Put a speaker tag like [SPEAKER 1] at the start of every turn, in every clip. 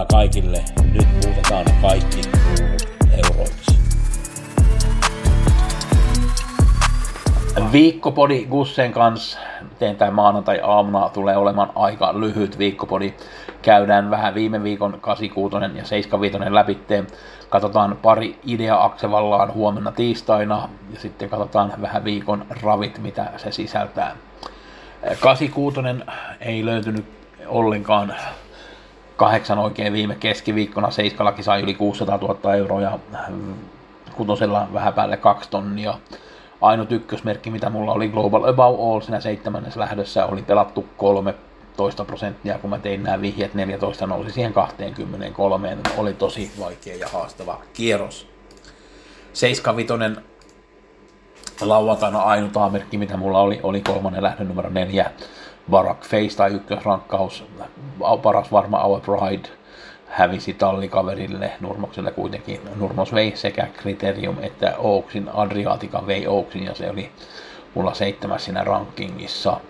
[SPEAKER 1] Pelionnea kaikille. Nyt muutetaan kaikki euroiksi. Viikkopodi Gussen kanssa. Teen tämän maanantai-aamuna. Tulee olemaan aika lyhyt viikkopodi. Käydään vähän viime viikon 86 ja 75 läpitteen. Katsotaan pari idea Aksevallaan huomenna tiistaina. Ja sitten katsotaan vähän viikon ravit, mitä se sisältää. 86 ei löytynyt ollenkaan kahdeksan oikein viime keskiviikkona. Seiskallakin sai yli 600 000 euroa ja kutosella vähän päälle kaksi tonnia. Ainut ykkösmerkki, mitä mulla oli Global Above All siinä seitsemännes lähdössä, oli pelattu 13 prosenttia, kun mä tein nämä vihjeet 14 nousi siihen 23. Oli tosi vaikea ja haastava kierros. 75 lauantaina ainut A-merkki, mitä mulla oli, oli kolmannen lähdön numero neljä. Barack Face tai ykkösrankkaus, paras varma Our Pride, hävisi tallikaverille, Nurmokselle kuitenkin. Nurmos vei sekä Criterium että Oaksin, Adriatica vei Oaksin ja se oli mulla seitsemäs siinä rankingissa.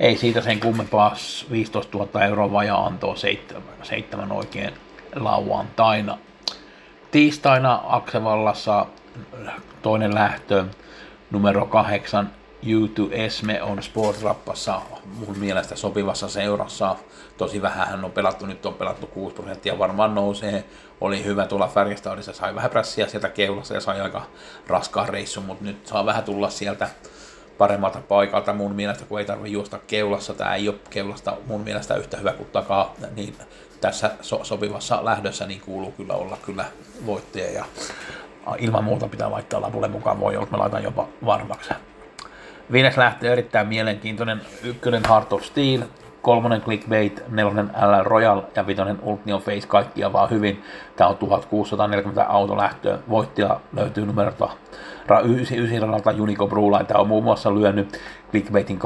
[SPEAKER 1] Ei siitä sen kummempaa 15 000 euroa vajaa antoi seitsemän, seitsemän oikein lauantaina. Tiistaina Aksevallassa toinen lähtö, numero kahdeksan, YouTube Esme on Sportrappassa mun mielestä sopivassa seurassa. Tosi vähän hän on pelattu, nyt on pelattu 6 prosenttia, varmaan nousee. Oli hyvä tulla Färjestadissa, sai vähän prässiä sieltä keulassa ja sai aika raskaan reissun, mutta nyt saa vähän tulla sieltä paremmalta paikalta mun mielestä, kun ei tarvitse juosta keulassa. Tämä ei ole keulasta mun mielestä yhtä hyvä kuin takaa, niin tässä so- sopivassa lähdössä niin kuuluu kyllä olla kyllä voittaja ja ilman muuta pitää laittaa lapulle mukaan, voi olla, että mä laitan jopa varmaksi. Viides lähtee erittäin mielenkiintoinen. Ykkönen Heart of Steel, kolmonen Clickbait, nelonen LL Royal ja vitonen Ultnion Face, kaikkia vaan hyvin. Tämä on 1640 autolähtöä. Voittaja löytyy numerota 99 radalta Unico Bruline. Tämä on muun muassa lyönyt Clickbaitin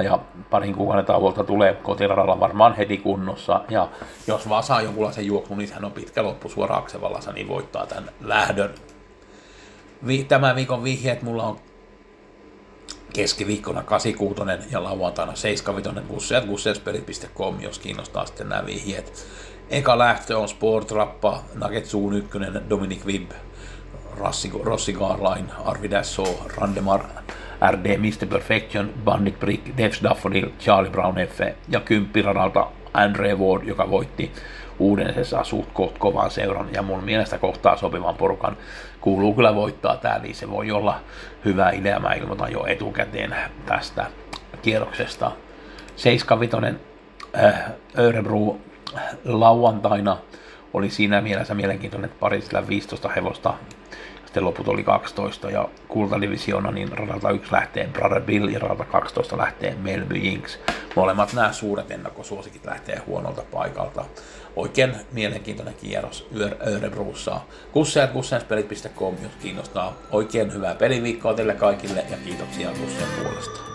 [SPEAKER 1] 2-0 ja parin kuukauden tauolta tulee kotiradalla varmaan heti kunnossa. Ja jos vaan saa jonkunlaisen juoksun, niin sehän on pitkä loppu suoraan Aksevallassa, niin voittaa tämän lähdön. Tämän viikon vihjeet mulla on keskiviikkona 86 ja lauantaina 75 gusseat gussespelit.com, jos kiinnostaa sitten nämä vihjeet. Eka lähtö on Sportrappa, Nuggetsuun ykkönen, Dominic Vibb, Rossi, Rossi Garline, Arvi Dasso, Randemar, RD, Mr. Perfection, Bandit Brick, Devs Daffodil, Charlie Brown F ja kymppiradalta Andre Ward, joka voitti uuden se saa suht kovan seuran ja mun mielestä kohtaa sopivan porukan kuuluu kyllä voittaa tää, niin se voi olla hyvä idea. Mä ilmoitan jo etukäteen tästä kierroksesta. 75 äh, Örebro lauantaina oli siinä mielessä mielenkiintoinen, että Pariisilla 15 hevosta, sitten loput oli 12 ja kultadivisiona, niin radalta 1 lähtee Brother Bill ja radalta 12 lähtee Melby Jinx. Molemmat nämä suuret ennakkosuosikit lähtee huonolta paikalta. Oikein mielenkiintoinen kierros Örebruussa. Kusseat kussenspelit.com, jos kiinnostaa. Oikein hyvää peliviikkoa teille kaikille ja kiitoksia Kussen puolesta.